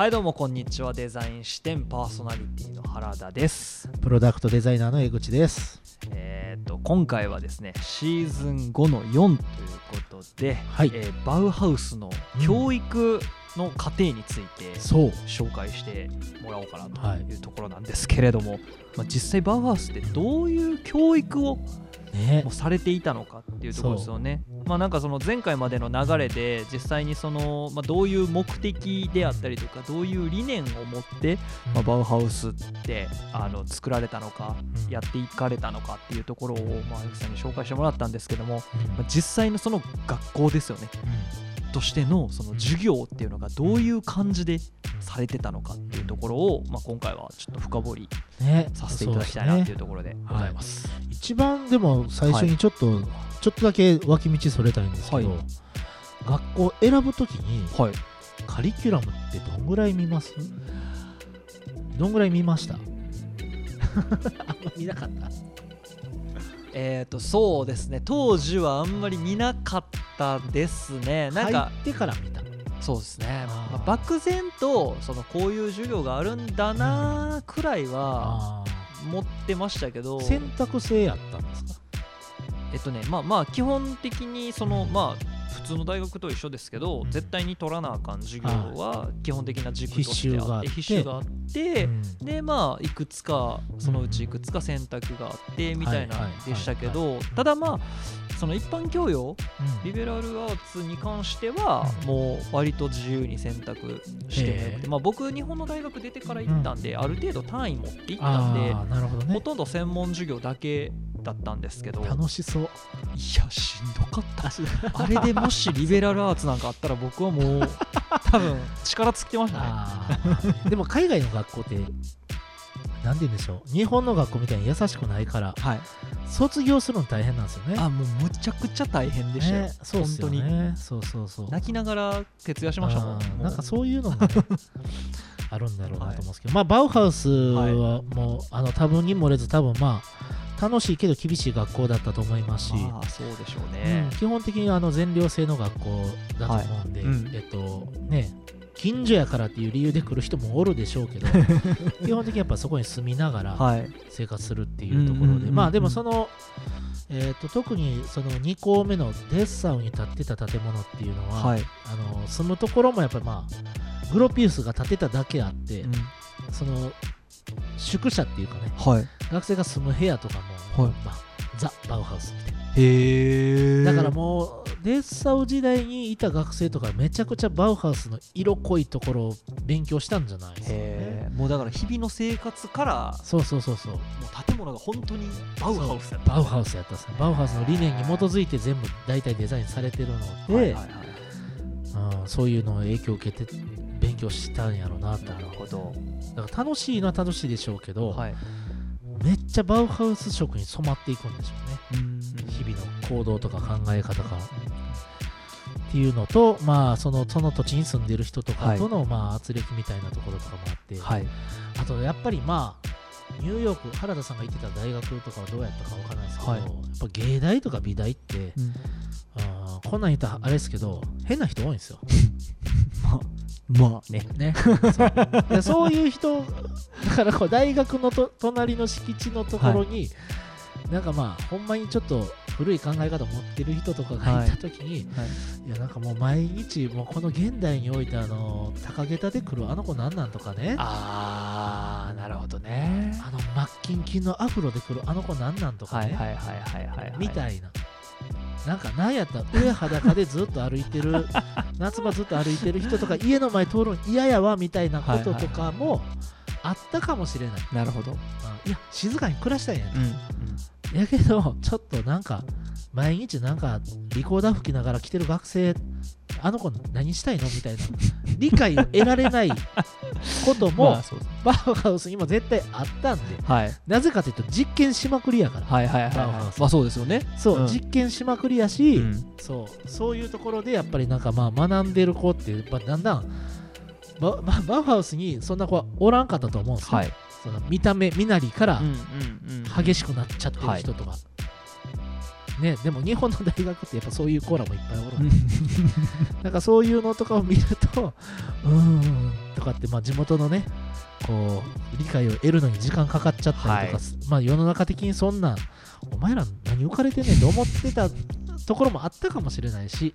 はいどうもこんにちはデザイン視点パーソナリティの原田ですプロダクトデザイナーの江口です。えっ、と今回はですねシーズン5の4ということで、はいえーバウハウスの教育の過程について。紹介してもらおうかなはいというところなんですけれども、まあ、実際バウハウスってどういう教育をねもう。されていたのかっていうところですよね。まあなんかその前回までの流れで実際にその、まあ、どういう目的であったりとかどういう理念を持って、まあ、バウハウスってあの作られたのかうん。やっていかれたのかっていうところをまあエクさんに紹介してもらったんですけども、うん。まあ、実際のその学校ですよねとしてのその授業っていうのがどういう感じでされてたのかっていうところを、まあ、今回はちょっと深掘りね。させていただきたいなっていうところでございます。一番でも最初にちょっと、ちょっとだけ脇道それたいんですけど、はい学校選ぶときにはいカリキュラムってどんぐらい見ます？どんぐらい見ました？あんま見なかった。えー、とそうですね。当時はあんまり見なかったですね。なんか入ってから見た。そうですね、まあ漠然とそのこういう授業があるんだなくらいはあ持ってましたけど。ー選択制やったんですか？えっとねまあまあ基本的にそのまあ普通の大学と一緒ですけど、うん。絶対に取らなあかん授業は基本的な軸としてあって必修があって、うん。でまあいくつかそのうちいくつか選択があってみたいなでしたけはいどただまあその一般教養うん。リベラルアーツに関してはうん。もう割と自由に選択してもよくへえてまあ僕日本の大学出てから行ったんである程度単位持って行ったんでなるほどね。ほとんど専門授業だけだったんですけどいや楽しそう。しんどかった。あれでもしリベラルアーツなんかあったら僕はもう多分力尽きてましたね。でも海外の学校って何て言うんでしょう。日本の学校みたいに優しくないからはい。卒業するの大変なんですよね。あもうむちゃくちゃ大変でしたよ、ねそうっすよ本当に。ね。そうそうそう。泣きながら徹夜しましたもん。なんかそういうのも、ね、あるんだろうなと思うんですけど、まあバウハウスはもう、あの多分に漏れず多分まあ楽しいけど厳しい学校だったと思いますし、まあそうでしょううねん、基本的にあの全寮制の学校だと思うんで、はい。うん。えっとね近所やからっていう理由で来る人もおるでしょうけど 基本的にやっぱそこに住みながらはい。生活するっていうところでまあでもその、えー、と特にその2校目のデッサウに建ってた建物っていうのは、はい、あの住むところもやっぱりまあグロピウスが建てただけあって、うん。その宿舎っていうかねはい。学生が住む部屋とかも、はい。まあ、ザ・バウハウスみたいなへえだからもうデッサウ時代にいた学生とかめちゃくちゃバウハウスの色濃いところを勉強したんじゃないですか、ね、もうだから日々の生活からそうそうそうそう。もう建物が本当にバウハウスやったバウハウスやったんですね。バウハウスの理念に基づいて全部大体デザインされてるので、はいはいはい。うんそういうのを影響を受けて勉強したんやろうなと。なるほど。だから楽しいのは楽しいでしょうけど、はいめっちゃバウハウス色に染まっていくんでしょうね。うん。日々の行動とか考え方が。っていうのとまあそのその土地に住んでる人とかとの、まあ圧力みたいなところとかもあって、はい。あとやっぱりまあニューヨーク原田さんが行ってた大学とかはどうやったかわからないですけど、はい。やっぱ芸大とか美大って、うん。あーこんなん言ったらあれですけど変な人多いんですよ。まあ。ね。ね、そう。でそういう人だからこう大学のと隣の敷地のところに、なんかまあほんまにちょっと古い考え方持ってる人とかがいた時に、い、やなんかもう毎日もうこの現代においてあの高下駄で来るあの子なんなんとかね。ああなるほどね。あのマッキンキンのアフロで来るあの子なんなんとかね、はいはいはいはいはいはい。みたいな。なんかなんやったら上裸でずっと歩いてる 夏場ずっと歩いてる人とか家の前通るの嫌やわみたいなこととかもあったかもしれない。なるほど。うん。いや静かに暮らしたいん。やうん。やけどちょっとなんか毎日なんかリコーダー吹きながら来てる学生あの子何したいのみたいな理解を得られないことも、バウハウスにも絶対あったんで。はい。なぜかというと実験しまくりやから、はいはいはいまあそうですよね。そう、うん。実験しまくりやし、うん。そうそういうところでやっぱりなんかまあ学んでる子ってやっぱだんだんバババウハウスにそんな子はおらんかったと思うんですよ、はい。その見た目身なりからうんうんうん激しくなっちゃってる人とか、ね、でも日本の大学ってやっぱそういうコーラもいっぱいおるんで なんかそういうのとかを見るとうーんとかって、まあ、地元のねこう理解を得るのに時間かかっちゃったりとか、まあ、世の中的にそんなお前ら何浮かれてんねんと思ってたところもあったかもしれないし、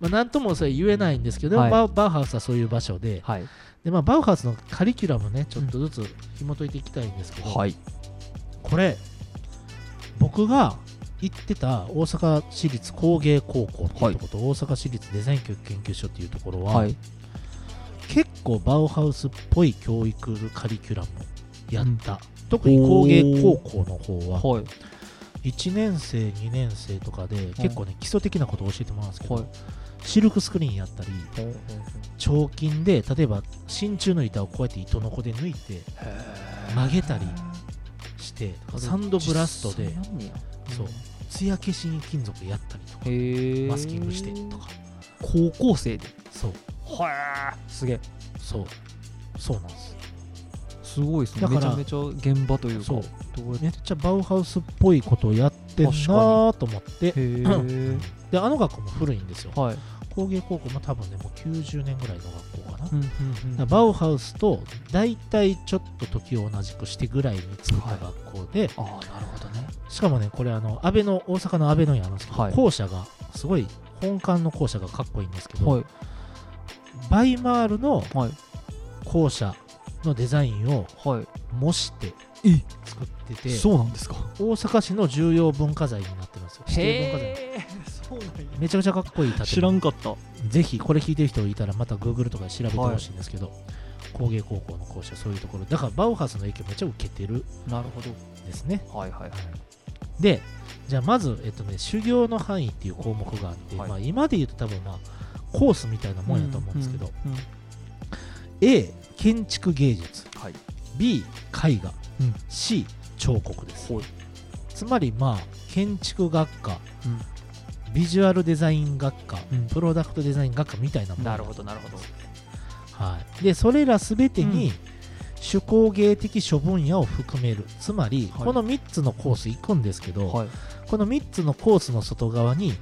まあ、なんともそれ言えないんですけど、はい。バウハウスはそういう場所ではい。で、まあ、バウハウスのカリキュラムねちょっとずつ紐解いていきたいんですけど、はい。これ僕が行ってた大阪市立工芸高校っていうところと、大阪市立デザイン教育研究所っていうところは、はい。結構バウハウスっぽい教育カリキュラムやった、特に工芸高校の方ははい。1年生2年生とかで結構ね基礎的なことを教えてもらうんですけど、はい。シルクスクリーンやったり彫金で例えば真鍮の板をこうやって糸のこで抜いて曲げたりしてサンドブラストでそう艶消しに金属やったりとかマスキングしてとか。高校生で。そう。はいすげえ。そう。そうなんです。すごいですね。だからめちゃめちゃ現場というか。そう。めっちゃバウハウスっぽいことをやってんなと思って。であの学校も古いんですよ。はい。工芸高校も多分ねもう90年ぐらいの学校かな、うんうんうん。バウハウスと大体ちょっと時を同じくしてぐらいに作った学校で、ああなるほどねしかもねこれあの安倍の大阪の安倍のにあるんですけど、はい。校舎がすごい本館の校舎がかっこいいんですけど、はい。バイマールのはい。校舎のデザインをはい。模してえ？作っててそうなんですか？大阪市の重要文化財になってるんですよ指定文化財。えそうなんやめちゃくちゃかっこいい建物。知らんかった。ぜひこれ聞いてる人いたらまた Google とかで調べてほしいんですけど、工芸高校の校舎そういうところ。だからバウハウスの影響めっちゃ受けてるなるほど。んですね。はいはいはいでじゃあまず、えっとね、修行の範囲っていう項目があって、はい。まあ、今で言うと多分まあコースみたいなもんやと思うんですけど、うんうん A 建築芸術。はい。B 絵画、うん。C 彫刻です。つまりまあ建築学科うん。ビジュアルデザイン学科、うん。プロダクトデザイン学科みたいなもんなるほどなるほど。はい、でそれらすべてに、うん手工芸的諸分野を含める。つまり、はい。この3つのコース行くんですけど、はい。この3つのコースの外側に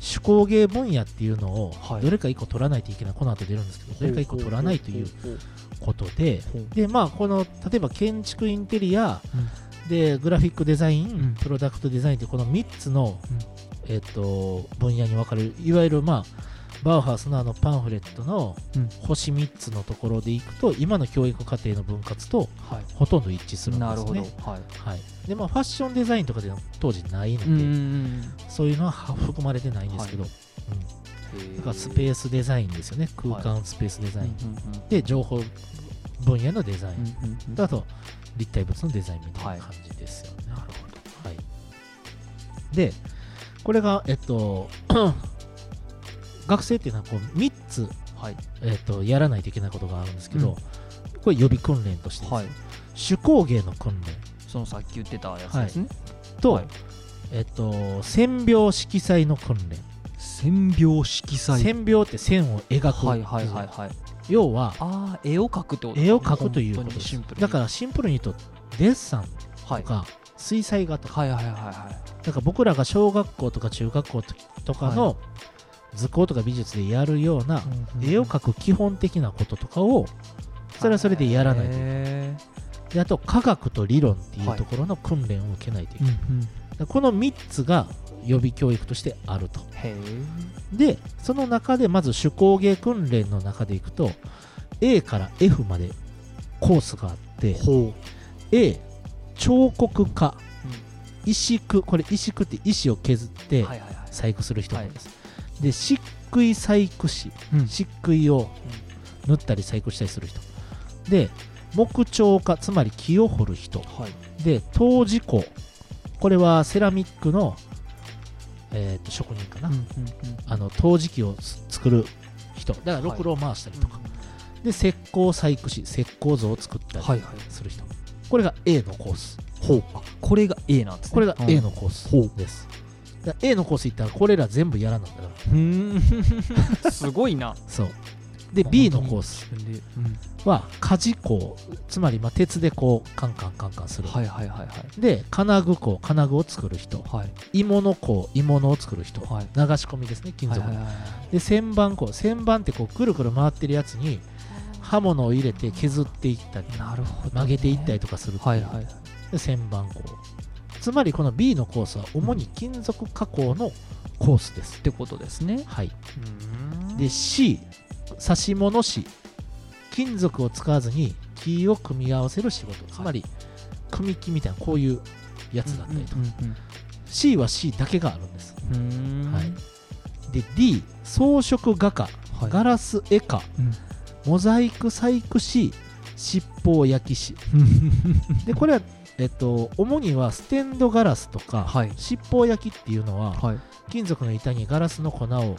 手工芸分野っていうのをはい。どれか1個取らないといけない、この後出るんですけどどれか1個取らないということででまあこの例えば建築インテリア、でグラフィックデザイン、ん。プロダクトデザインってこの3つの、えっと分野に分かれる。いわゆるまあバウハウスのあのパンフレットのうん。星3つのところでいくと今の教育課程の分割とはい。ほとんど一致するんですね。はい。はい、でまあファッションデザインとかでは当時ないので、そういうのは含まれてないんですけど、うん、だからスペースデザインですよね。空間スペースデザイン、で情報分野のデザイン、あと立体物のデザインみたいな感じですよね。なるほはい、でこれがえっと学生っていうのはこう3つ、どはい。えっと、やらないといけないことがあるんですけど、これ予備訓練としてです、はい。手工芸の訓練。そのさっき言ってたやつですね。と、はい。えっと、線描色彩の訓練。線描色彩。線描って線を描く、はいはいはいはい。要はああ絵を描くってこと絵を描くということです。だからシンプルに言うとデッサンはい。とか水彩画とか、はいはいはいはいだから僕らが小学校とか中学校とかの図工とか美術でやるような絵を描く基本的なこととかをそれはそれでやらないといけない。あと科学と理論っていうところの訓練を受けないといけない、この3つが予備教育としてあると。でその中でまず手工芸訓練の中でいくと A から F までコースがあってほ A 彫刻家、石工。これ石工って石を削って細工する人なんです、で漆喰細工師うん。漆喰を塗ったり細工したりする人。で木彫家つまり木を彫る人。はい。で陶磁工。これはセラミックの、えーと職人かな、うんうんうん。あの陶磁器をす作る人。だからろくろを回したりとか、で石膏細工師石膏像を作ったりはいはい。する人、これが A のコース。ほう。あこれが A なんですね。これが A のうん。コースです、だから A のコース行ったらこれら全部やらなんだから。すごいな。そう。で B のコース。は鍛冶工つまりまあ鉄でこうカンカンカンカンする、はいはいはいはい。で金具工金具を作る人。はい。鋳物工鋳物を作る人、はい。流し込みですね金属。の、はいはいはい。で旋盤工旋盤ってこうくるくる回ってるやつに刃物を入れて削っていったりなるほど、曲げていったりとかするっていう。はいはいで旋盤工つまりこの B のコースは主に金属加工のコースです。ってことですね。はい。うん。で C 刺し物師金属を使わずに木を組み合わせる仕事。つまり組木みたいなこういうやつだったりと。か、うんうん C は C だけがあるんです。うん。うんはい。で D 装飾画家、はい。ガラス絵家。うん。モザイク細工師。七宝焼き師。でこれは、えっと、主にはステンドガラスとか、はい。七宝焼きっていうのは、はい。金属の板にガラスの粉を、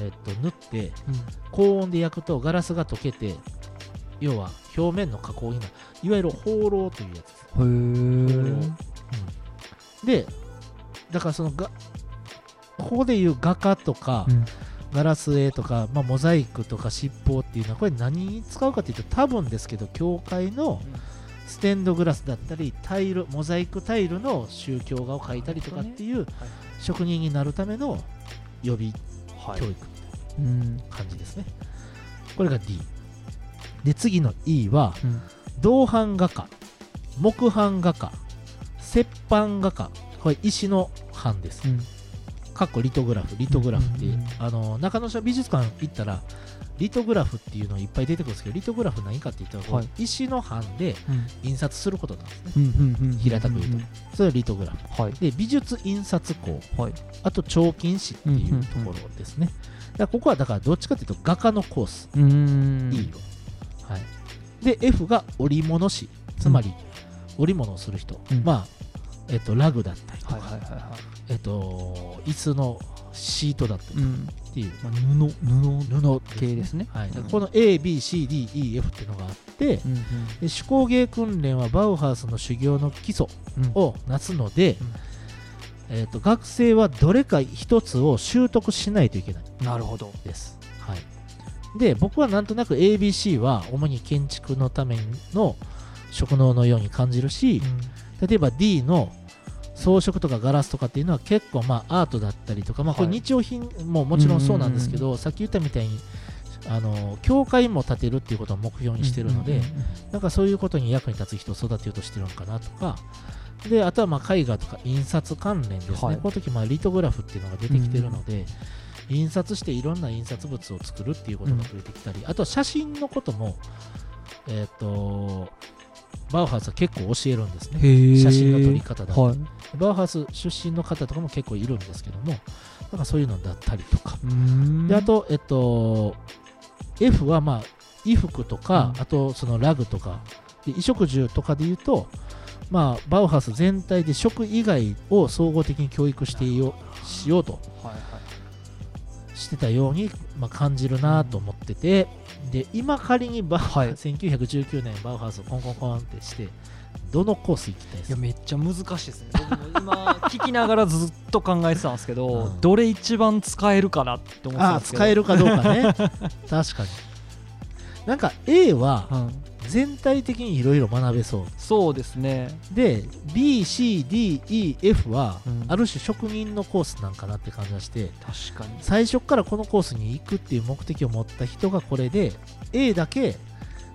えっと、塗ってうん。高温で焼くとガラスが溶けて要は表面の加工になる。いわゆる放浪というやつ。です、へーでだからそのがここでいう画家とか、うん。ガラス絵とか、まあ、モザイクとか七宝っていうのはこれ何に使うかというと多分ですけど教会のステンドグラスだったりタイルモザイクタイルの宗教画を描いたりとかっていう職人になるための予備はい教育うん感じですね、これが D で次の E はうん。銅版画家木版画家石版画家。これ石の版です。うん。かっこリトグラフリトグラフって、うんあの中野市美術館行ったらリトグラフっていうのいっぱい出てくるんですけどリトグラフ何かって言ったら、はい。石の版で印刷することなんですね。うん平たく言うと。それはリトグラフ。はい。で美術印刷工。はい。あと彫金師っていうところですね、だここはだからどっちかというと画家のコース、うーん。E を、はい、で F が織物師。つまり織物をする人、うん。まあえっとラグだったりとか、はいはいはいはえっと椅子のシートだったりいうんっていう。まあ布布。布系ですね。はい、うん。この ABCDEF っていうのがあってうんうん。で手工芸訓練はバウハウスの修行の基礎うん。をなすので、うん。えっと学生はどれか一つを習得しないといけない。なるほど。です。はい、で僕はなんとなく ABC は主に建築のための職能のように感じるし例えば D の装飾とかガラスとかっていうのは結構まあアートだったりとか、まあ、これはい日用品ももちろんそうなんですけど、さっき言ったみたいにあの教会も建てるっていうことを目標にしてるので、なんかそういうことに役に立つ人を育てようとしてるのかなとかであとはまあ絵画とか印刷関連ですね、はい。この時まあリトグラフっていうのが出てきてるので、印刷していろんな印刷物を作るっていうことが増えてきたり、あとは写真のこともえっ、とバウハウスは結構教えるんですね。写真の撮り方だったり。はい。バウハウス出身の方とかも結構いるんですけどもなんかそういうのだったりとか。であとえっと F はまあ衣服とか、うん。あとそのラグとか。で衣食住とかで言うとまあバウハウス全体で食以外を総合的に教育してよしようとしてたように、まあ、感じるなと思ってて、で今仮にバウ、はい。1919年バウハウスをコンコンコンってしてどのコース行きたいですか？いやめっちゃ難しいですね。僕も今 聞きながらずっと考えてたんですけど、うん。どれ一番使えるかなって思ってたんあですけど。使えるかどうかね。確かに。なんか A はうん、全体的にいろいろ学べそう。そうですね。で BCDEF はうん。ある種職人のコースなんかなって感じがして確かに。最初からこのコースに行くっていう目的を持った人がこれで A だけ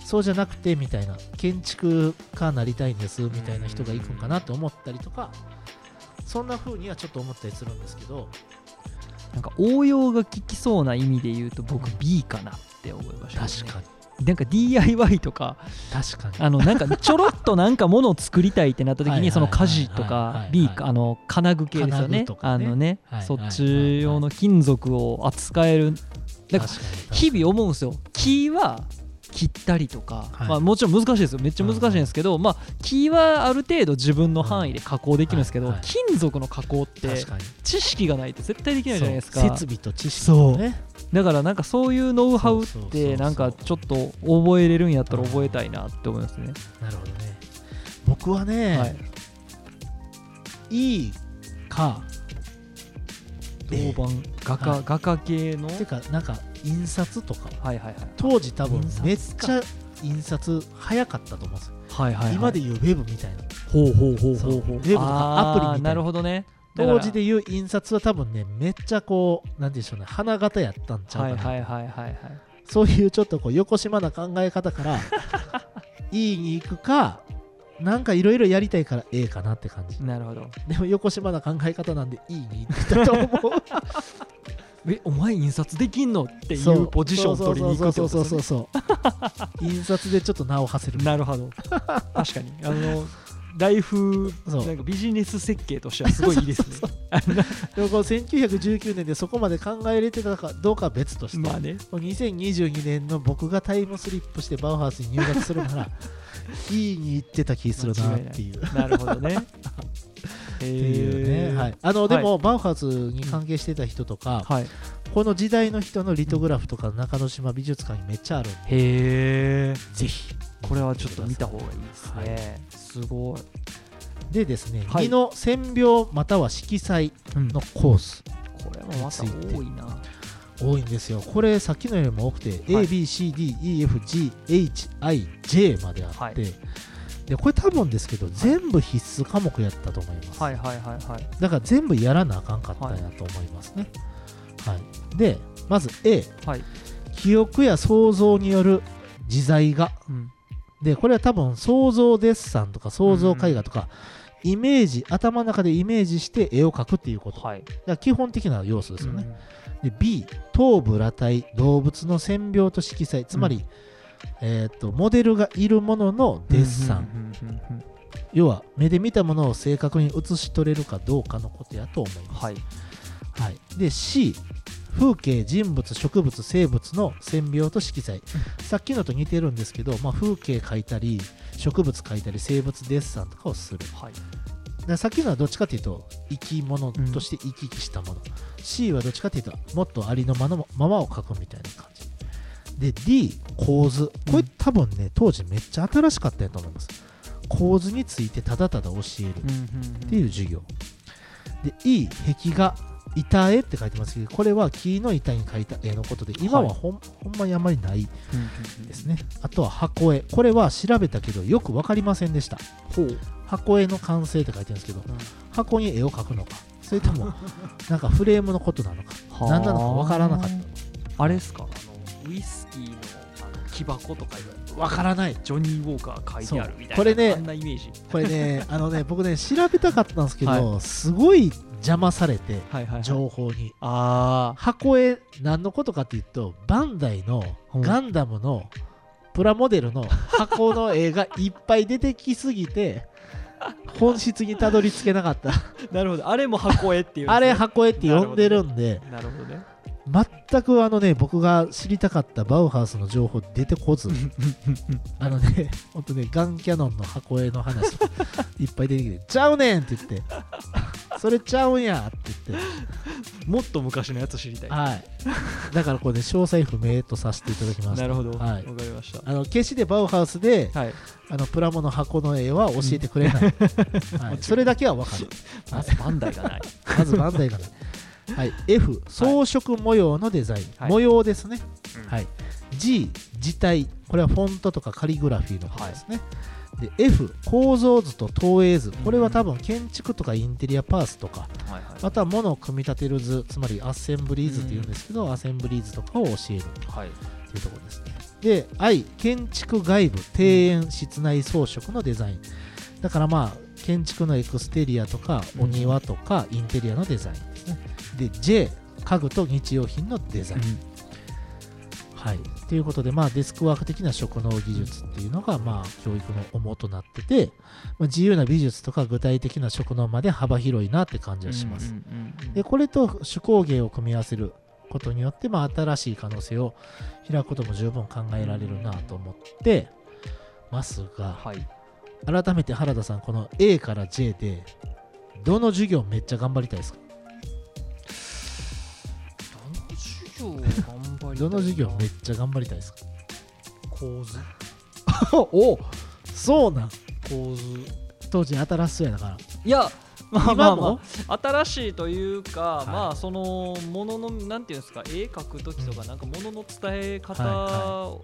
そうじゃなくてみたいな建築家なりたいんですみたいな人が行くんかなって思ったりとかそんな風にはちょっと思ったりするんですけどなんか応用が効きそうな意味で言うと僕 B かなって思いました、ね、確かになんか DIY とか確かに。あのなんかちょろっとなんかものを作りたいってなった時にその家事とかはい B かあの金具系ですよね。ね。あのねはいはいそっち用の金属を扱える。だから日々思うんですよ。木は切ったりとか、はい。まあ、もちろん難しいですよ。めっちゃ難しいんですけど、まあ、木はある程度自分の範囲で加工できるんですけど、はいはい金属の加工って知識がないと絶対できないじゃないですか。設備と知識とねだからなんかそういうノウハウってなんかちょっと覚えれるんやったら覚えたいなって思いますね、なるほどね。僕はね、はい。いいか。銅板。画家、はい。画家系の。てかなんか印刷とか。はいはいはい。当時多分めっちゃ印刷早かったと思うんですよ、はいはいはい。今でいうウェブみたいな。ほうほうほうほうほう。ウェブとかアプリみたいな。なるほどね当時でいう印刷は多分ねめっちゃこうなんて言うんでしょうね花形やったんちゃうかな、はいはいはいはいはい。そういうちょっとこう横島な考え方から E に行くかなんかいろいろやりたいから A かなって感じ。なるほど。でも横島な考え方なんで E に行ったと思う。えお前印刷できんのっていそう。ポジションを取りに行くってそうことそうそうですねそう。印刷でちょっと名を馳せるなるほど。確かに。あのライフなんかビジネス設計としてはすごいいいですね。でもこの1919年でそこまで考えれてたかどうかは別として、まあね。この2022年の僕がタイムスリップしてバウハウスに入学するなら E に行ってた気するなっていう。なるほどね。っていうね、はい、あのでも、バウハウスに関係してた人とか、はい。この時代の人のリトグラフとか中之島美術館にめっちゃあるんで、へえぜひこれはちょっと見た方がいいですね、すごい、でですね、はい。2の線描または色彩うん。のコース、これもまた多いな。多いんですよ。これさっきのよりも多くて、はい ABCDEFGHIJ まであって、はい。でこれ多分ですけど全部必須科目やったと思います、はいはいはいはい。だから全部やらなあかんかったんやと思いますね、はい。でまず A はい、記憶や想像による自在画。うんでこれは多分想像デッサンとか想像絵画とか、イメージ頭の中でイメージして絵を描くっていうこと、はい。だから基本的な要素ですよね、うん。で B 頭部裸体動物の線描と色彩。つまり、えー、とモデルがいるもののデッサン、うんうんうんうん。要は目で見たものを正確に写し取れるかどうかのことやと思います、はい。はい、で C 風景人物植物生物の線描と色彩、さっきのと似てるんですけど、まあ、風景描いたり植物描いたり生物デッサンとかをする。はい。でさっきのはどっちかというと生き物として生き生きしたもの、C はどっちかというともっとありのまのままを描くみたいな感じ。で D 構図。これ多分ね当時めっちゃ新しかったやと思います。構図についてただただ教えるっていう授業。で E 壁画板絵って書いてます。けどこれは木の板に描いた絵のことで今はほん,、ほんまにあまりないですね。あとは箱絵。これは調べたけどよく分かりませんでした。箱絵の完成って書いてるんですけど箱に絵を描くのか。それとも なんかフレームのことなのか。何なのか分からなかったあれですか？あのウイスキーのあの木箱とかいう分からない。ジョニー・ウォーカー書いてあるみたいな。これねこれねあのね僕ね調べたかったんですけど、はすごい邪魔されてはいはい、はい、情報に。あ箱絵何のことかっていうとバンダイのうん。ガンダムのプラモデルの箱の絵がいっぱい出てきすぎて本質にたどり着けなかった。あ なるほど。あれも箱絵っていう、あれ箱絵って呼んでるんで。なるほどね全くあのね僕が知りたかったバウハウスの情報出てこず。あのねほんとねガンキャノンの箱絵の話いっぱい出てきて「ちゃうねん!」って言って「それちゃうんや!」って言って。もっと昔のやつ知りたい。はい。だからこれね詳細不明とさせていただきますなるほど。わ、はい。かりました。あの決してバウハウスではい。あのプラモの箱の絵は教えてくれない、はい、それだけは分かる。まずバンダイがない。まずバンダイがねはい、F 装飾模様のデザイン、はい。模様ですね、うん。はい、G 字体。これはフォントとかカリグラフィーのことですね、で F 構造図と投影図。これは多分建築とかインテリアパースとか。または物を組み立てる図。つまりアッセンブリー図っていうん。ですけど、アセンブリー図とかを教える。はい。っていうところですね。で I 建築外部庭園室内装飾のデザイン。だからまあ建築のエクステリアとかお庭とかインテリアのデザインですねで J 家具と日用品のデザイン、はい。ということでまあデスクワーク的な職能技術っていうのがまあ教育の主となってて、まあ、自由な美術とか具体的な職能まで幅広いなって感じがします、うんうんうんうんでこれと手工芸を組み合わせることによって、まあ、新しい可能性を開くことも十分考えられるなと思ってますがはい。改めて原田さんこの A から J でどの授業めっちゃ頑張りたいですか？どの授業頑張りたいな。どの授業めっちゃ頑張りたいですか？構図。おそうなん。構図。当時新しそうやだから。いやまあまあまあ新しいというか、い。まあそのもののなんていうんですか絵描く時とかうん。なんかものの伝え方は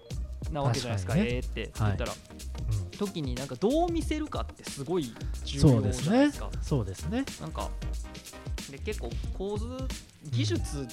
なわけじゃないですか,、確かにね。絵って言ったら、うん。時になんかどう見せるかってすごい重要じゃないですか。そうですね。なんかで結構構図技術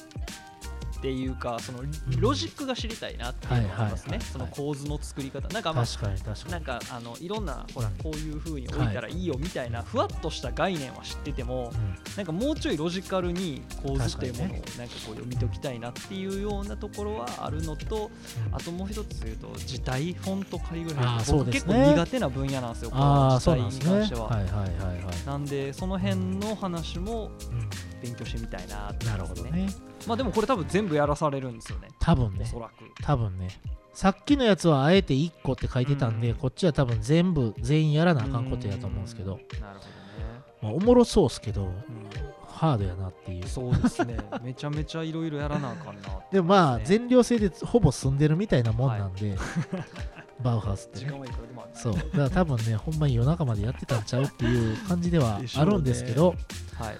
っていうかそのロジックが知りたいなっていうのがありますね、その構図の作り方。なんかまあ確かに確かに。なんかあのいろんなほらこういう風に置いたらいいよみたいなふわっとした概念は知ってても、なんかもうちょいロジカルに構図っていうものをなんかこう読み解きたいなっていうようなところはあるのと、あともう一つ言うと字体フォントカリグラフィー僕結構苦手な分野なんですよこの字体に関しては。なんでその辺の話も勉強してみたいなって、ね、なるほどね。まあでもこれ多分全部やらされるんですよね。多分ね。おそらく。多分ね。さっきのやつはあえて1個って書いてたんで、うん、こっちは多分全部全員やらなあかんことやと思うんですけど。なるほどね。まあ、おもろそうっすけど、うん、ハードやなっていう。そうですね。めちゃめちゃいろいろやらなあかんな、ね、でもまあ全寮制でほぼ住んでるみたいなもんなんで。はいバウハウスって、ね、そうだから多分ねほんまに夜中までやってたんちゃうっていう感じではあるんですけど、はい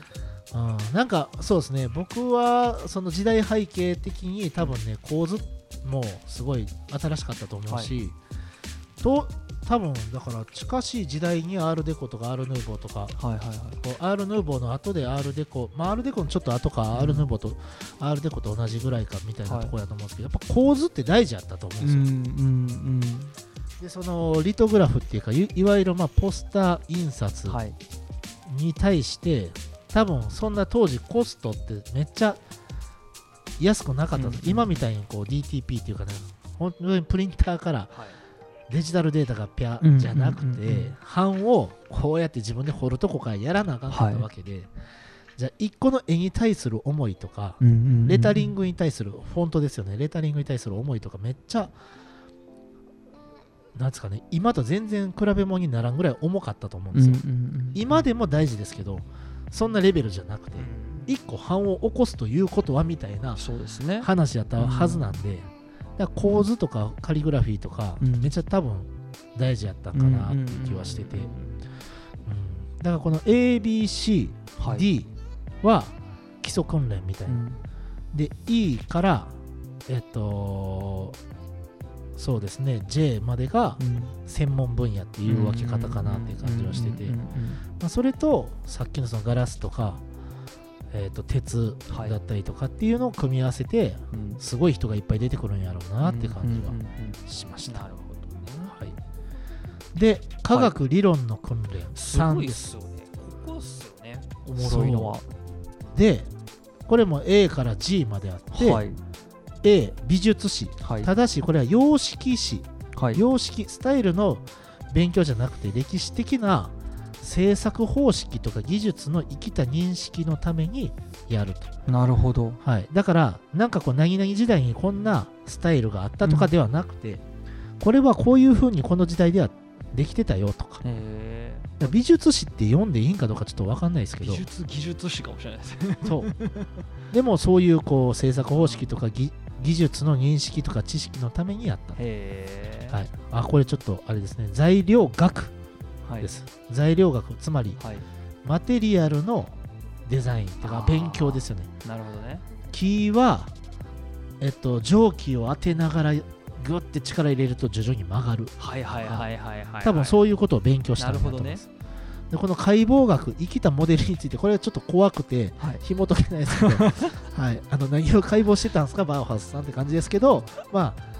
うん、なんかそうですね。僕はその時代背景的に多分ね構図もすごい新しかったと思うし、はい、と多分だから近しい時代にアールデコとかアールヌーボーとか、はいはいはい、こうアールヌーボーの後でアールデコ、まあ、アールデコのちょっと後か、アールヌーボーとアールデコと同じぐらいかみたいなところだと思うんですけど、やっぱ構図って大事やったと思うんですよ。うんうんうん。でそのリトグラフっていうかいわゆるまあポスター印刷に対して、はい、多分そんな当時コストってめっちゃ安くなかった、うん、今みたいにこう DTP っていうかね本当にプリンターからデジタルデータがピャじゃなくて版をこうやって自分で彫るとこからやらなあかんかったわけで、はい、じゃあ1個の絵に対する思いとか、レタリングに対するフォントですよね。レタリングに対する思いとかめっちゃなんですかね今と全然比べ物にならんぐらい重かったと思うんですよ、今でも大事ですけどそんなレベルじゃなくて1個版を起こすということはみたいな話やったはずなんで、だ構図とかカリグラフィーとか、めっちゃ多分大事やったかなって気はしてて、だからこの ABCD は基礎訓練みたいな、で E からえっとそうですね。J までが専門分野っていう分け方かなっていう感じはしてて。それとさっきのそのガラスとかえーと、鉄だったりとかっていうのを組み合わせて、はい、すごい人がいっぱい出てくるんやろうなって感じはしました。なるほどね、はい、で科学理論の訓練。3です。おもろいのは。でこれも A から G まであって、はい、A 美術史、はい、ただしこれは様式史、はい、様式スタイルの勉強じゃなくて歴史的な制作方式とか技術の生きた認識のためにやると。なるほど。はい、だから、なんかこう、なぎなぎ時代にこんなスタイルがあったとかではなくて、うん、これはこういうふうにこの時代ではできてたよとか。美術史って読んでいいんかどうかちょっと分かんないですけど。美術技術史かもしれないですそう。でもそういうこう制作方式とか技術の認識とか知識のためにやった。はい、あこれちょっとあれですね。材料学です、はい、材料学つまり、はい、マテリアルのデザインとか勉強ですよね。なるほどね。木は、えっと、蒸気を当てながらグッて力入れると徐々に曲がる。はいはいはいはいはい、多分そういうことを勉強したんだと思います、ね、でこの解剖学生きたモデルについてこれはちょっと怖くて、はい、紐解けないですけど、はい、あの何を解剖してたんですかバーハウスさんって感じですけどまあ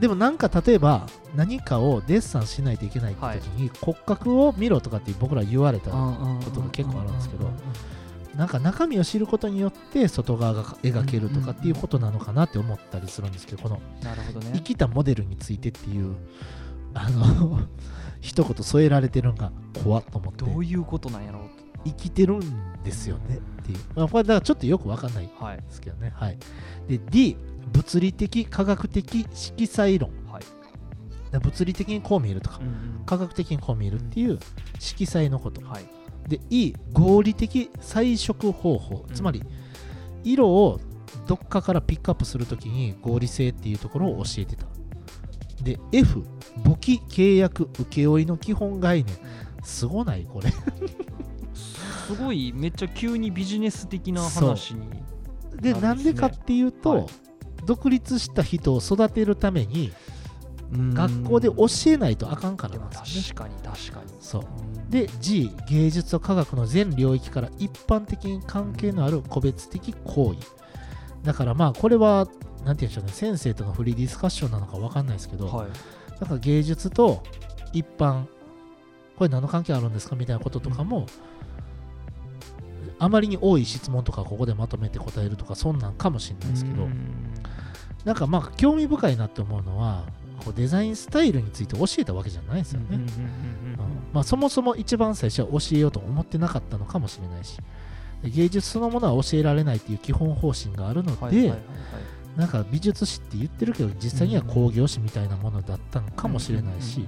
でもなんか例えば何かをデッサンしないといけないって時に骨格を見ろとかって僕ら言われたことが結構あるんですけどなんか中身を知ることによって外側が描けるとかっていうことなのかなって思ったりするんですけどこの生きたモデルについてっていうあの一言添えられてるのが怖っと思って。どういうことなんやろう。生きてるんですよね。っていう、まあ、これだからちょっとよく分かんないですけどね、はい、はい、で D 物理的科学的色彩論、はい、物理的にこう見えるとか、うんうん、科学的にこう見えるっていう色彩のこと、はい、で E 合理的彩色方法、つまり色をどっかからピックアップするときに合理性っていうところを教えてたで F 簿記契約請負の基本概念。すごないこれ。すごいめっちゃ急にビジネス的な話にで、ね、なんでかっていうと、はい、独立した人を育てるために学校で教えないとあかんからなんですね。確かに確かに。そう。で G 芸術と科学の全領域から一般的に関係のある個別的行為。だからまあこれはなんて言うんでしょうね先生とのフリーディスカッションなのか分かんないですけど、はい。なんか芸術と一般これ何の関係あるんですかみたいなこととかも、あまりに多い質問とかここでまとめて答えるとかそんなんかもしれないですけど、うん。なんかまあ興味深いなって思うのはこうデザインスタイルについて教えたわけじゃないですよね、うんうんうんうん。うん。まあ、そもそも一番最初は教えようと思ってなかったのかもしれないしで芸術そのものは教えられないっていう基本方針があるので、はいはいはいはいなんか美術史って言ってるけど実際には工業史みたいなものだったのかもしれないし、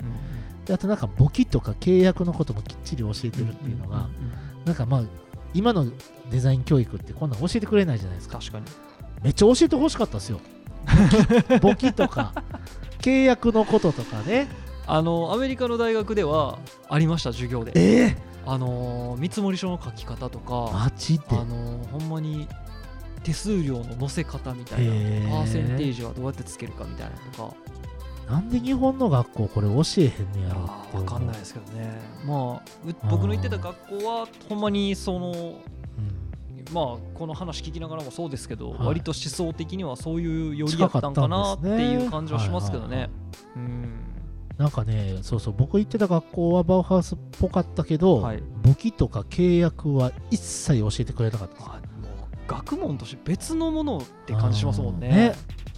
あとなんか簿記とか契約のこともきっちり教えてるっていうのが、なんかまあ今のデザイン教育ってこんなん教えてくれないじゃないですか。確かに。めっちゃ教えてほしかったですよ。簿記とか契約のこととかね。あのアメリカの大学ではありました授業で。えあの見積書の書き方とかあのほんまに手数料の乗せ方みたいなパーセンテージはどうやってつけるかみたいなのとか。なんで日本の学校これ教えへんねやろっ分かんないですけどね。まあう僕の行ってた学校はほんまにそのうん。まあこの話聞きながらもそうですけど、はい。割と思想的にはそういうよりやったんかなっていう感じはしますけどね。うん。なんかねそうそう僕行ってた学校はバウハウスっぽかったけど、はい。簿記とか契約は一切教えてくれなかったです学問として別のものって感じしますもんね。ね。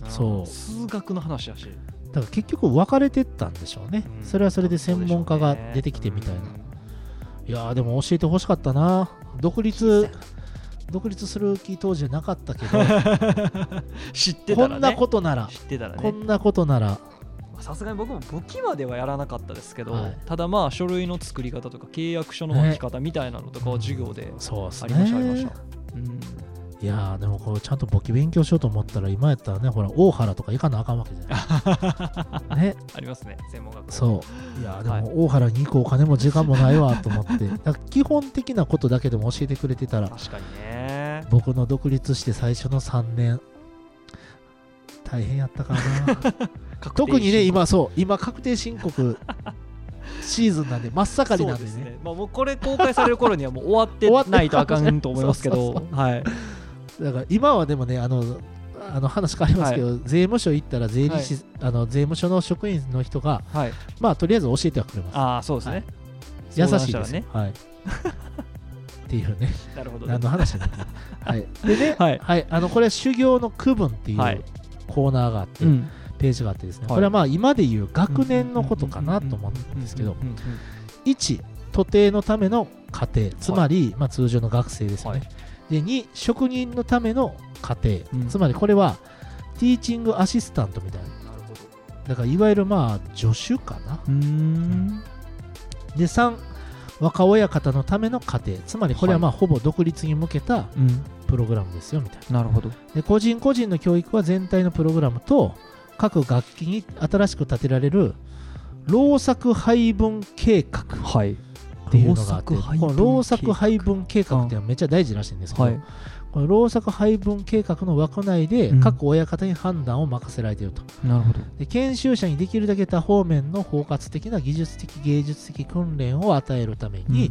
ん。そう。数学の話だし。だから結局分かれてったんでしょうね、うん。それはそれで専門家が出てきてみたいな、いやーでも教えてほしかったな。独立独立する気当時じゃなかったけど。知ってたらね。こんなことなら。知ってたらね。こんなことなら。さすがに僕も簿記まではやらなかったですけど、はい。ただまあ書類の作り方とか契約書の書き方みたいなのとかは授業でありましたありましねた。うんいやーでもこれちゃんと簿記勉強しようと思ったら今やったらねほら大原とか行かなあかんわけじゃない。ね。ありますね。専門学校。そう。いやーではい。も大原に行くお金も時間もないわと思って。基本的なことだけでも教えてくれてたら確かにね。僕の独立して最初の3年大変やったかな。特にね今そう。今確定申告シーズンなんで真っ盛りなんでね。ね。まあもうこれ公開される頃にはもう終わってないとあかんと思いますけど、はい。だから今はでもねあのあの話変わりますけど、税務署行ったら税理士、あの税務署の職員の人がはい。まあとりあえず教えてはくれます。ああ、そうですね。優しいですね。はい。っていうね。なるほどね。何。の話だっけ はい。でねはい。あのこれは修行の区分っていうはい。コーナーがあって、うん。ページがあってですね、はい。これはまあ今でいう学年のことかなと思うんですけどうんうんうん1徒弟のための家庭。つまり、まあ、通常の学生ですよね、はいで2職人のための家庭、うんつまりこれはティーチングアシスタントみたいななるほど。だからいわゆるまあ助手かなう。で3若親方のための家庭つまりこれはまあほぼ独立に向けたうん。プログラムですよみたいななるほど。で個人個人の教育は全体のプログラムと各楽器に新しく立てられる労作配分計画っはい。ていうのがあってこの労作配分計画っていうのはめっちゃ大事らしいんですけど、はい。この労作配分計画の枠内でうん各親方に判断を任せられていると、なるほど。で研修者にできるだけ多方面の包括的な技術的芸術的訓練を与えるために、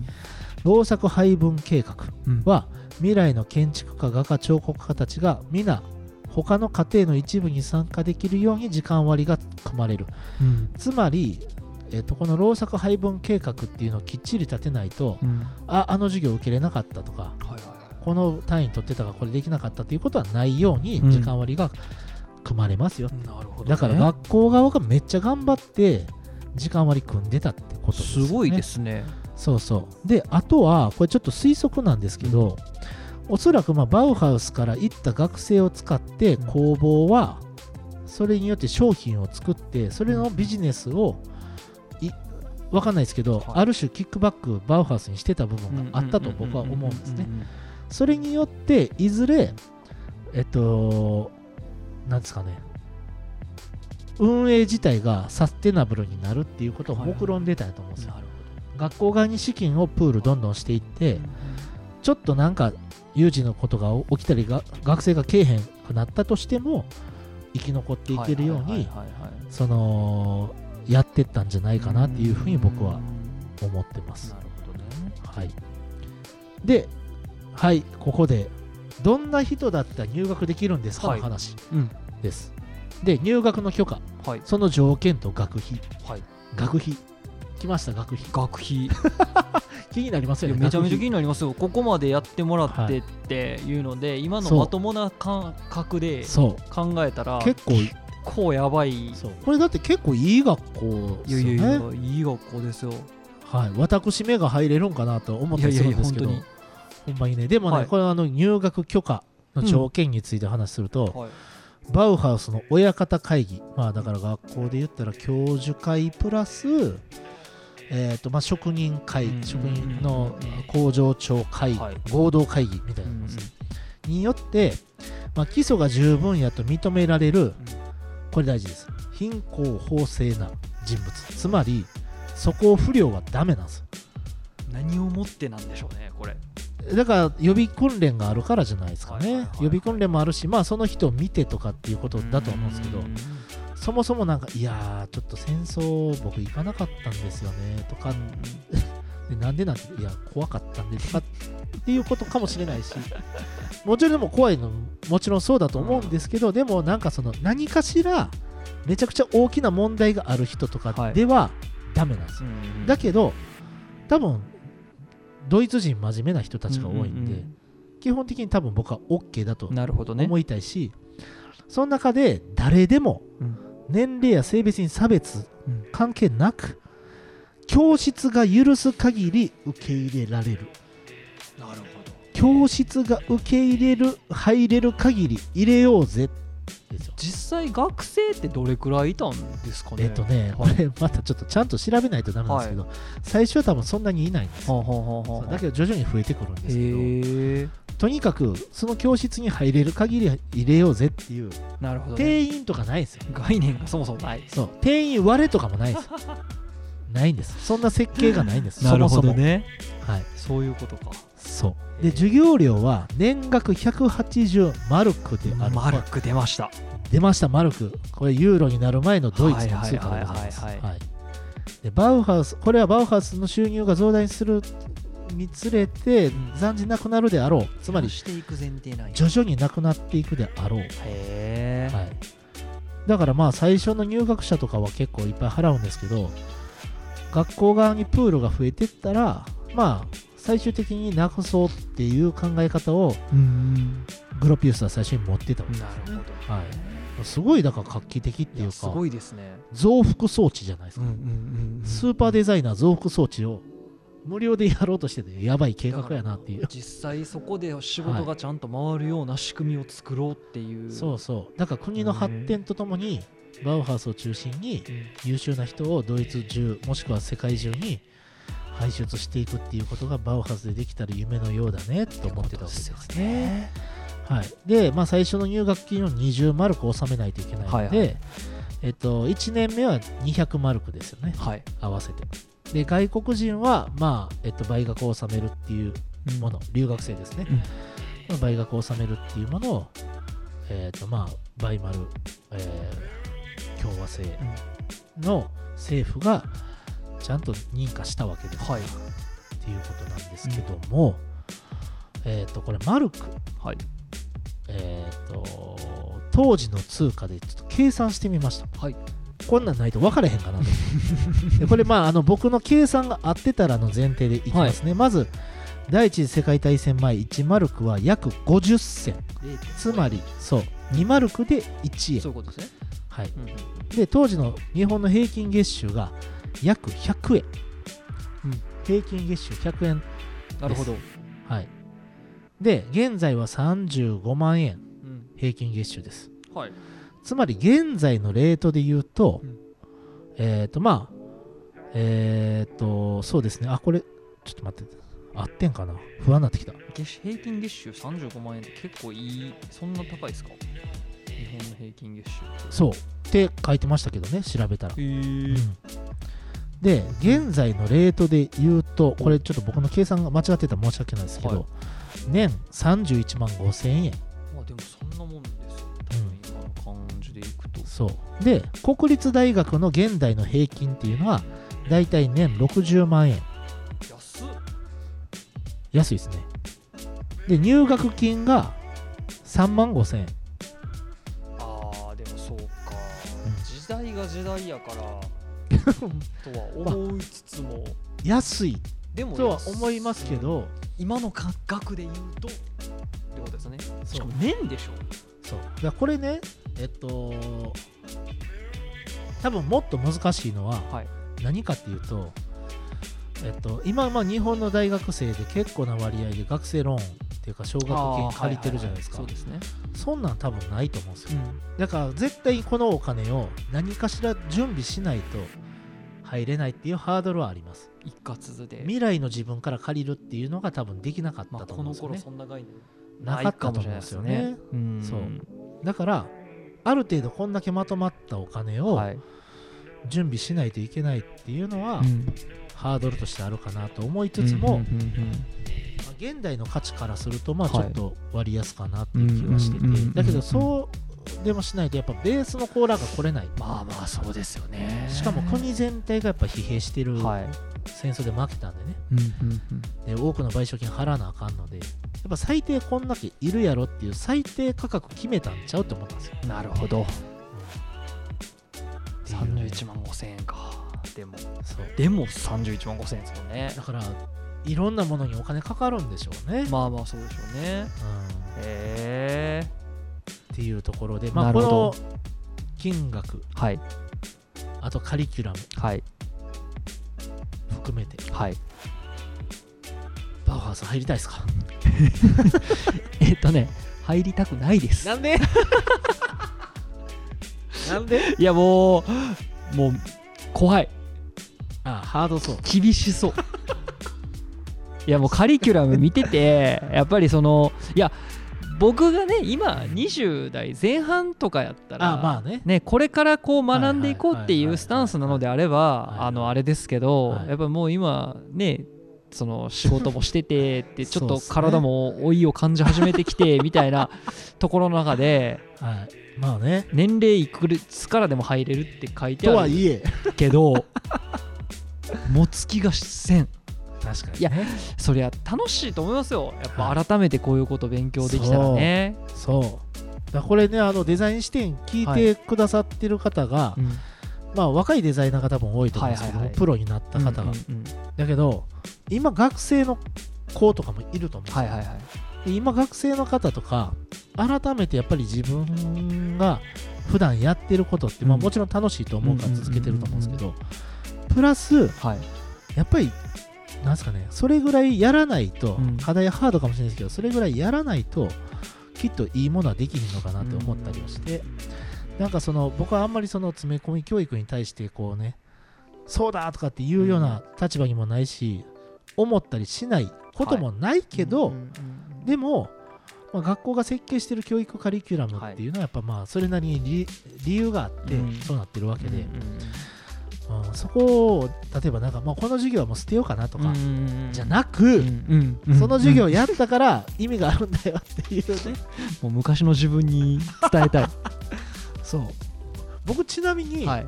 労作配分計画うん、は未来の建築家画家彫刻家たちが皆他の家庭の一部に参加できるように時間割が組まれるうん。つまり、えっとこの労作配分計画っていうのをきっちり立てないとうん。ああの授業受けれなかったとかはいはいはい。この単位取ってたからこれできなかったということはないようにうん。時間割が組まれますよ、なるほどね、だから学校側がめっちゃ頑張って時間割組んでたってことですよね。すごいですね。そうそう。であとはこれちょっと推測なんですけど、おそらくまあバウハウスから行った学生を使ってうん。工房はそれによって商品を作ってそれのビジネスをいわかんないですけど、はいある種キックバックバウハウスにしてた部分があったと僕は思うんですね。それによっていずれえっとなんですかね運営自体がサステナブルになるっていうことを目論んでたんやと思うんですよ。学校側に資金をプールどんどんしていって。ちょっとなんか有事のことが起きたりが学生がけえへんくなったとしても生き残っていけるようにそのやってったんじゃないかなっていうふうに僕はうん思ってます。な。るほどね。はい、で、はい、ここでどんな人だったら入学できるんですかはい。の話うん。です、で入学の許可。はい。その条件と学費。はい。学費。来ました学費。学費。い 気になりますよやねめちゃめちゃ気になりますよ。ここまでやってもらってってい。うので、今のまともな感覚でそ考えたらう結構結構やばい。そう。これだって結構いい学校ですよね。いやいやいやいい学校ですよ。はい、私目が入れるんかなと思ったりするんですけど。ほんまにね。でもね、はい。これはあの入学許可の条件について話すると、はい。バウハウスの親方会議。まあだから学校で言ったら教授会プラスえーとまあ、職人会、うん職人の工場長会、はい。合同会議みたいなものです、によって、まあ、基礎が十分やと認められるこれ大事です。貧困法制な人物。つまり素行不良はダメなんです。何をもってなんでしょうねこれ。だから予備訓練があるからじゃないですかね、はいはいはいはい。予備訓練もあるしまあその人を見てとかっていうことだと思うんですけどうん。そもそもなんかいやーちょっと戦争僕行かなかったんですよねとかでなんでなんていや怖かったんでとかっていうことかもしれないし。もちろんでも怖いのもちろんそうだと思うんですけど、でもなんかその何かしらめちゃくちゃ大きな問題がある人とかではダメなんですよ、うんだけど多分ドイツ人真面目な人たちが多いんで、う基本的に多分僕は OK だとなるほどね。思いたいし、その中で誰でもうん。年齢や性別に差別うん。関係なく教室が許す限り受け入れられる。なるほど教室が受け入れる入れる限り入れようぜ。実際学生ってどれくらいいたんですかね？えっとね、はい。これまたちょっとちゃんと調べないとダメなんですけど、最初は多分そんなにいないんですよ。だけど徐々に増えてくるんですけど。とにかくその教室に入れる限り入れようぜっていう。なるほど、ね、定員とかないですよ。概念がそもそもないそう。定員割れとかもないです ないんです。そんな設計がないんです。なるほどね。はい。そういうことか。そう。で授業料は年額180マルクである。マルク出ました。出ましたマルク。これユーロになる前のドイツの通貨でございますでバウハウスこれはバウハウスの収入が増大するにつれてん。残じなくなるであろう。つまりしていく前提なんや。徐々になくなっていくであろう、へえ、はい、だからまあ最初の入学者とかは結構いっぱい払うんですけど学校側にプールが増えてったらまあ最終的になくそうっていう考え方をうんグロピウスは最初に持ってたわけ。なでするほど。はい、すごいだから画期的っていうすかごいですね。増幅装置じゃないですか、うんうんうんスーパーデザイナー増幅装置を無料でやろうとしててやばい計画やなっていう。実際そこで仕事がちゃんと回るような仕組みを作ろうっていう、そうそう。だから国の発展とともにバウハウスを中心にうん優秀な人をドイツ中もしくは世界中に輩出していくっていうことがバウハウスでできたら夢のようだねと思ってたわけですね。はい、で、まあ、最初の入学金を20マルク納めないといけないので、はいはい。えっと、1年目は200マルクですよねはい。合わせて。で外国人は、まあえっと、倍額を納めるっていうもの、留学生ですね、うん。まあ倍額を納めるっていうものを、えっとまあ、倍丸、えー共和制の政府がちゃんと認可したわけです、はい。っていうことなんですけども、えっとこれマルク、はい。えっと当時の通貨でちょっと計算してみました。はい。こんなんないと分からへんかなと。でこれまああの僕の計算が合ってたらの前提でいきますね、まず第一次世界大戦前1マルクは約50銭。つまりそう2マルクで1円。そういうことですね、はい。うんうん。で当時の日本の平均月収が約100円、うん。平均月収100円なるほど、はい。で現在は35万円。うん。平均月収です。はい。つまり現在のレートで言うと、うん。えっ、とまあえっ、とそうですね。あこれちょっと待って。合ってんかな？不安になってきた。月平均月収35万円って結構いいそんな高いですか？日本の平均月収そう。って書いてましたけどね調べたら、へえうん。で現在のレートで言うとこれちょっと僕の計算が間違ってたら申し訳ないですけど、はい。年31万5千円。まあでもそんなもんですよ。多分今の感じでいくと、そう。で国立大学の現代の平均っていうのはだいたい年60万円。安っ。安いですね。で入学金が3万5千円代が時代やから とは思いつつも、安い。でもとは思いますけど、今の価格で言うとってことですね。しそう。かも年でしょ。そう。だこれねえっと多分もっと難しいのははい。何かっていうと、えっと、今まあ日本の大学生で結構な割合で学生ローンっていうか奨学金借りてるじゃないですか。そうですね、そんなん多分ないと思うんですよ。うん。だから絶対このお金を何かしら準備しないと入れないっていうハードルはあります。一括で。未来の自分から借りるっていうのが多分できなかっまあ、たとこの頃思うんですよね。そんな概念なかったと思うんですよね。うん。そう。だからある程度こんだけまとまったお金をはい。準備しないといけないっていうのは、うん。ハードルとしてあるかなと思いつつも、うんうんうんまあ現代の価値からするとまあちはい。ょっと割安かなっていう気はしてて、だけどそうでもしないとやっぱベースのコーラが来れない。まあまあそうですよね。しかも国全体がやっぱ疲弊してるはい。戦争で負けたんでね。で多くの賠償金払わなあかんのでやっぱ最低こんだけいるやろっていう最低価格決めたんちゃうと思ったんですよ、うんなるほど。うね。31万5千円か。でも。そう。でも31万5千円ですもんね。だからいろんなものにお金かかるんでしょうね、まあまあそうでしょうね。うん。へえ。っていうところで、まあ、こなるほど。の金額。はい。あとカリキュラム。はい。含めて。はい。バウハウス入りたいですか？えっとね入りたくないです。なんで？なんで？いやもうもう怖い。あハードそう。厳しそういやもうカリキュラム見ててやっぱりそのいや僕がね今20代前半とかやったらあまあね。ね、これからこう学んでいこうってはいうスタンスなのであれはいばはい。あのあれですけど、はい。やっぱもう今ねその仕事もしててって ちょっと体も老いを感じ始めてきて みたいなところの中ではい。まあね。年齢いくつからでも入れるって書いてあるけど もつきがせん確かに、ね、いやそりゃ楽しいと思いますよ。やっぱ改めてこういうこと勉強できたらね、そう。だこれねあのデザイン視点聞いてくださってる方が、うん。まあ若いデザイナーが多分多いと思うんですけども、はいはいはい。プロになった方が、うんうんうん。だけど今学生の子とかもいると思うんですよ、はいはいはい。で今学生の方とか改めてやっぱり自分が普段やってることって、まあ、うん。もちろん楽しいと思うから続けてると思うんですけど、プラスはい。やっぱりなんですかね。それぐらいやらないと、うん。課題はハードかもしれないですけどそれぐらいやらないときっといいものはできひんのかなって思ったりはして、なんかその僕はあんまりその詰め込み教育に対してこうねそうだとかっていうような立場にもないし思ったりしないこともないけど、でも、まあ、学校が設計してる教育カリキュラムっていうのはやっぱまあそれなりに理理由があってうん。そうなってるわけで、うんうんそこを例えばなんか、まあ、この授業はもう捨てようかなとか、じゃなく、うんうんその授業うんやったから意味があるんだよっていうね。もう昔の自分に伝えたい。そう。僕ちなみに、はい。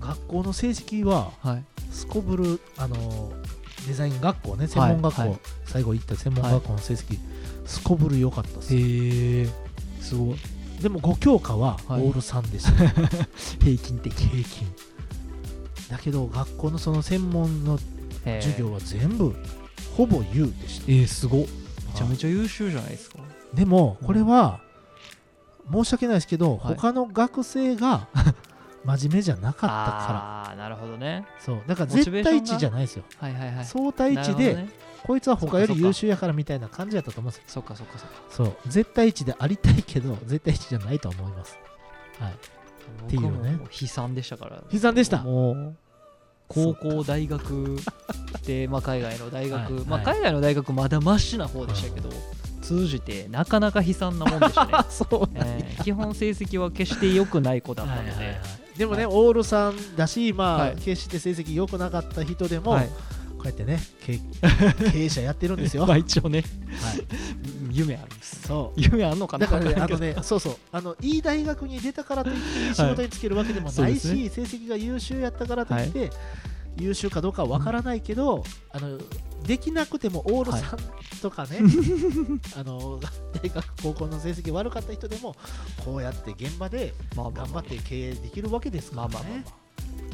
学校の成績ははい。すこぶるあのデザイン学校ね専門学校、はい。はい最後行った専門学校の成績、すこぶる良かったですへえすごいでも5教科はオはい。ール3でした、平均的。平均。だけど学校のその専門の授業は全部ほぼ U でした。えー、すごっ。めちゃめちゃ優秀じゃないですか。でもこれは申し訳ないですけど、はい。他の学生が 真面目じゃなかったかああーなるほどね。らそう。だから絶対値じゃないですよ。はいはいはい。相対値で、ねこいつは他より優秀やからみたいな感じだったと思うんですよ。そっかそっかそっか。そう。絶対値でありたいけど絶対値じゃないと思います。はい。ていうね。悲惨でしたから。悲惨でした。もう高校大学で、まあ、海外の大学、はい。まあ、はい。海外の大学まだマシな方でしたけど、通じてなかなか悲惨なもんでしたね。そうえー基本成績は決して良くない子だったので、はいはいはい。でもね、はオールさんだし、まあ、はい。決して成績良くなかった人でも、はいこうやってね、経 経営者やってるんですよ。まはい、あ一応ね。夢ある。んですそう。夢あんのかな？だからね、あのね、そうそう、あのいい大学に出たからといって、いい仕事に就けるわけでもないし、そうで成績が優秀やったからといって、優秀かどうかは分からないけど、あのできなくてもオールさんとかね、あの大学高校の成績悪かった人でもこうやって現場で頑張って経営できるわけですからね。まあまあまあまあ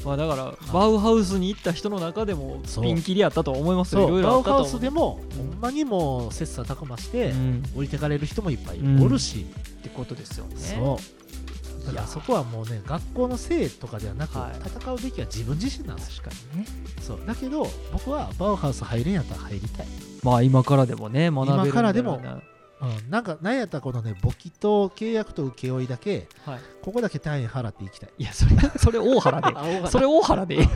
まあだからバウハウスに行った人の中でもピンキリやったと思いますよ。いろいろバウハウスでも、うんほんまにもう切磋琢磨して、うん。置いてかれる人もいっぱいうん。おるし、ってことですよね。そう。だいや。からそこはもうね学校のせいとかではなく、はい。戦うべきは自分自身なんですかにね。そう。だけど僕はバウハウス入れんやったら入りたい、まあ今からでもね学べる今からでもうん、なんかなんやったらこのね簿記と契約と請負いだけはい。ここだけ単位払っていきたい。いやそれ それ大原で。それ大原で。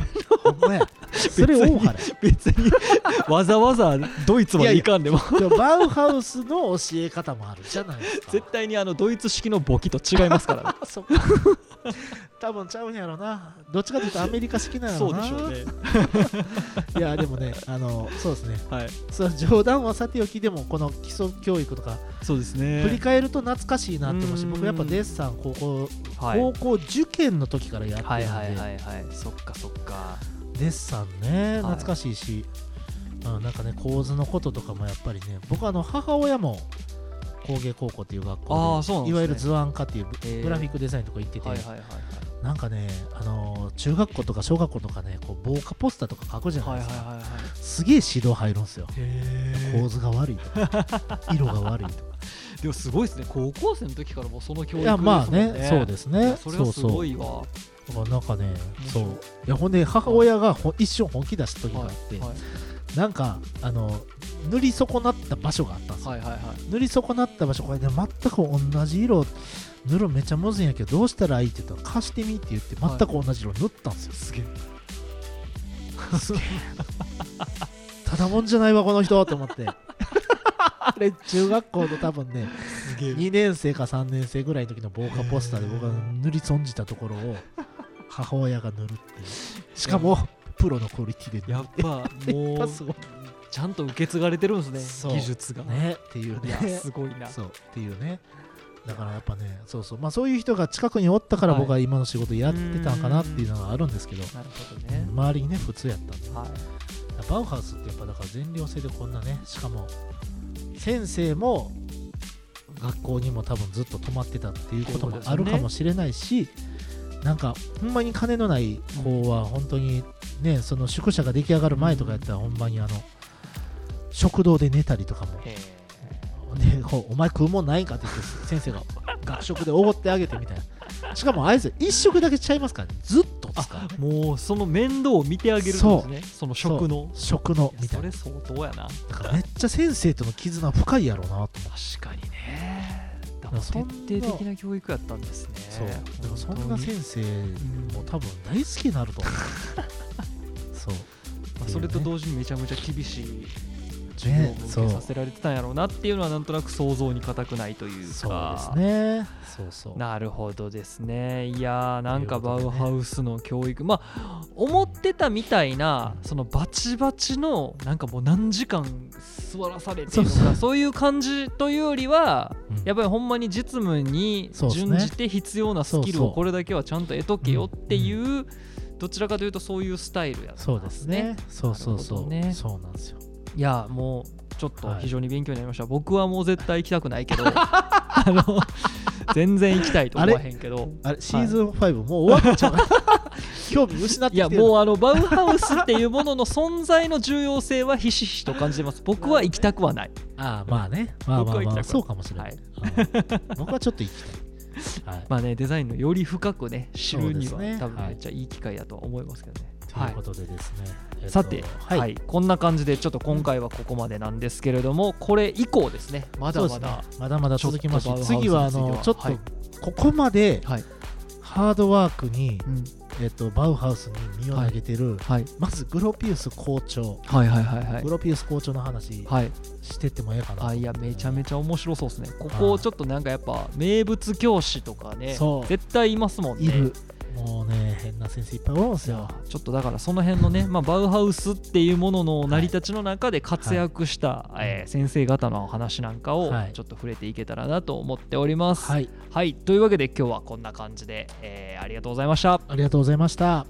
それ大原別にわざわざドイツまで行かんでも。バウハウスの教え方もあるじゃないですか。絶対にあのドイツ式の簿記と違いますからね。あそっか。多分ちゃうんやろな。どっちかというとアメリカ式なんやろな。そうでしょうね。いやでもねあのそうですね。はい。そう冗談はさておきでもこの基礎教育とかそうですね。振り返ると懐かしいなって思うしうん。僕やっぱデッサン高校、はい。高校受験の時からやってるんで、はいはいはいはい。そっかそっか。デッサンねはい。懐かしいし、うん、なんかね構図のこととかもやっぱりね僕あの母親も工芸高校っていう学あ校ですね。でいわゆる図案科っていうグラフィックデザインとか行ってて、はいはいはいなんかね、あのー中学校とか小学校とかねこう防火ポスターとか書くじゃなはいいですか、はいはいはいすげえ指導入るんですよ。へ構図が悪いとか 色が悪いとか。でもすごいですね。高校生の時からもうその教育いやまあねそうですね。それはすごういわ。なんかねそう。いやほんで母親がほ一瞬本気出した時があって、はいなんかあの塗り損なった場所があったんですよ、はいはいはい。塗り損なった場所これで全く同じ色塗るのめっちゃむずいんやけどどうしたらいいって言ったら貸してみって言ってはい。全く同じ色塗ったんですよ、すげえ。ただもんじゃないわこの人と思って。あれ中学校の多分ねすげえ。2年生か3年生ぐらいの時の防火ポスターで僕が塗り損じたところを母親が塗るっていう。しかもプロのクオリティでやっぱもうちゃんと受け継がれてるんですね技術が。ねっていうね。すごいな。そうっていうねだからやっぱねそうそう。まあそういう人が近くにおったからはい。僕は今の仕事やってたんかなっていうのがあるんですけど、なるほどうん。ね周りにね普通やったんで。はい。バウハウスってやっぱだから全寮制でこんなねしかも先生も学校にも多分ずっと泊まってたっていうこともあるかもしれないし、なんかほんまに金のない子は本当にねその宿舎が出来上がる前とかやったらほんまにあの食堂で寝たりとかもへでこうお前食うもんないんかって言って先生が学食でおごってあげてみたいな。しかもあいつ一食だけちゃいますからね。ずっと使うえもうその面倒を見てあげるんですね。その食の。食のみたいな。それ相当やな。だからめっちゃ先生との絆深いやろうなと確かにね。だから徹底的な教育やったんですね。そう。だからそんな先生も多分大好きになると思う。そう。まあそれと同時にめちゃめちゃ厳しい授業を受けさせられてたんやろうなっていうのはなんとなく想像に難くないというか。そうですね。そうそう。なるほどですね。いやーなんかバウハウスの教育、まあ思ってたみたいなそのバチバチのなんかもう何時間座らされてとかそういう感じというよりはうん。やっぱりほんまに実務に準じて必要なスキルをこれだけはちゃんと得とけよっていうどちらかというとそういうスタイルやったそうですね。そうそうなそう、そうなんですよいやもうちょっとはい。非常に勉強になりました、僕はもう絶対行きたくないけど あの全然行きたいと思わへんけど。あれ？シーズン5もう終わっちゃう？興味失っていやもうあのバウハウスっていうものの存在の重要性はひしひしと感じてます。僕は行きたくはない。ああまあね。まあまあまあ僕は行きたくない。そうかもしれない、はい。う ん僕はちょっと行きたい、はい。まあねデザインのより深くね知るには、ね。多分めっちゃいい機会だとは思いますけどね、はいということでですね、えっとさて、はい、はい。こんな感じでちょっと今回はここまでなんですけれどもこれ以降ですねまだまだ、ね。まだまだ続きます。し次はあのちょっとはいここまではい。ハードワークに、うん。えっと、バウハウスに身を投げてる、はい、まずグロピウス校長、はいはいはいはい。グロピウス校長の話はい。してってもええかなと。あいやめちゃめちゃ面白そうですね。ここちょっとなんかやっぱ名物教師とかね絶対いますもんね。いるもうね変な先生いっぱいおるんですよ。ちょっとだからその辺のね、まあ、バウハウスっていうものの成り立ちの中で活躍した、えー先生方のお話なんかをはい。ちょっと触れていけたらなと思っております。はい。はい、というわけで今日はこんな感じで、えーありがとうございました。ありがとうございました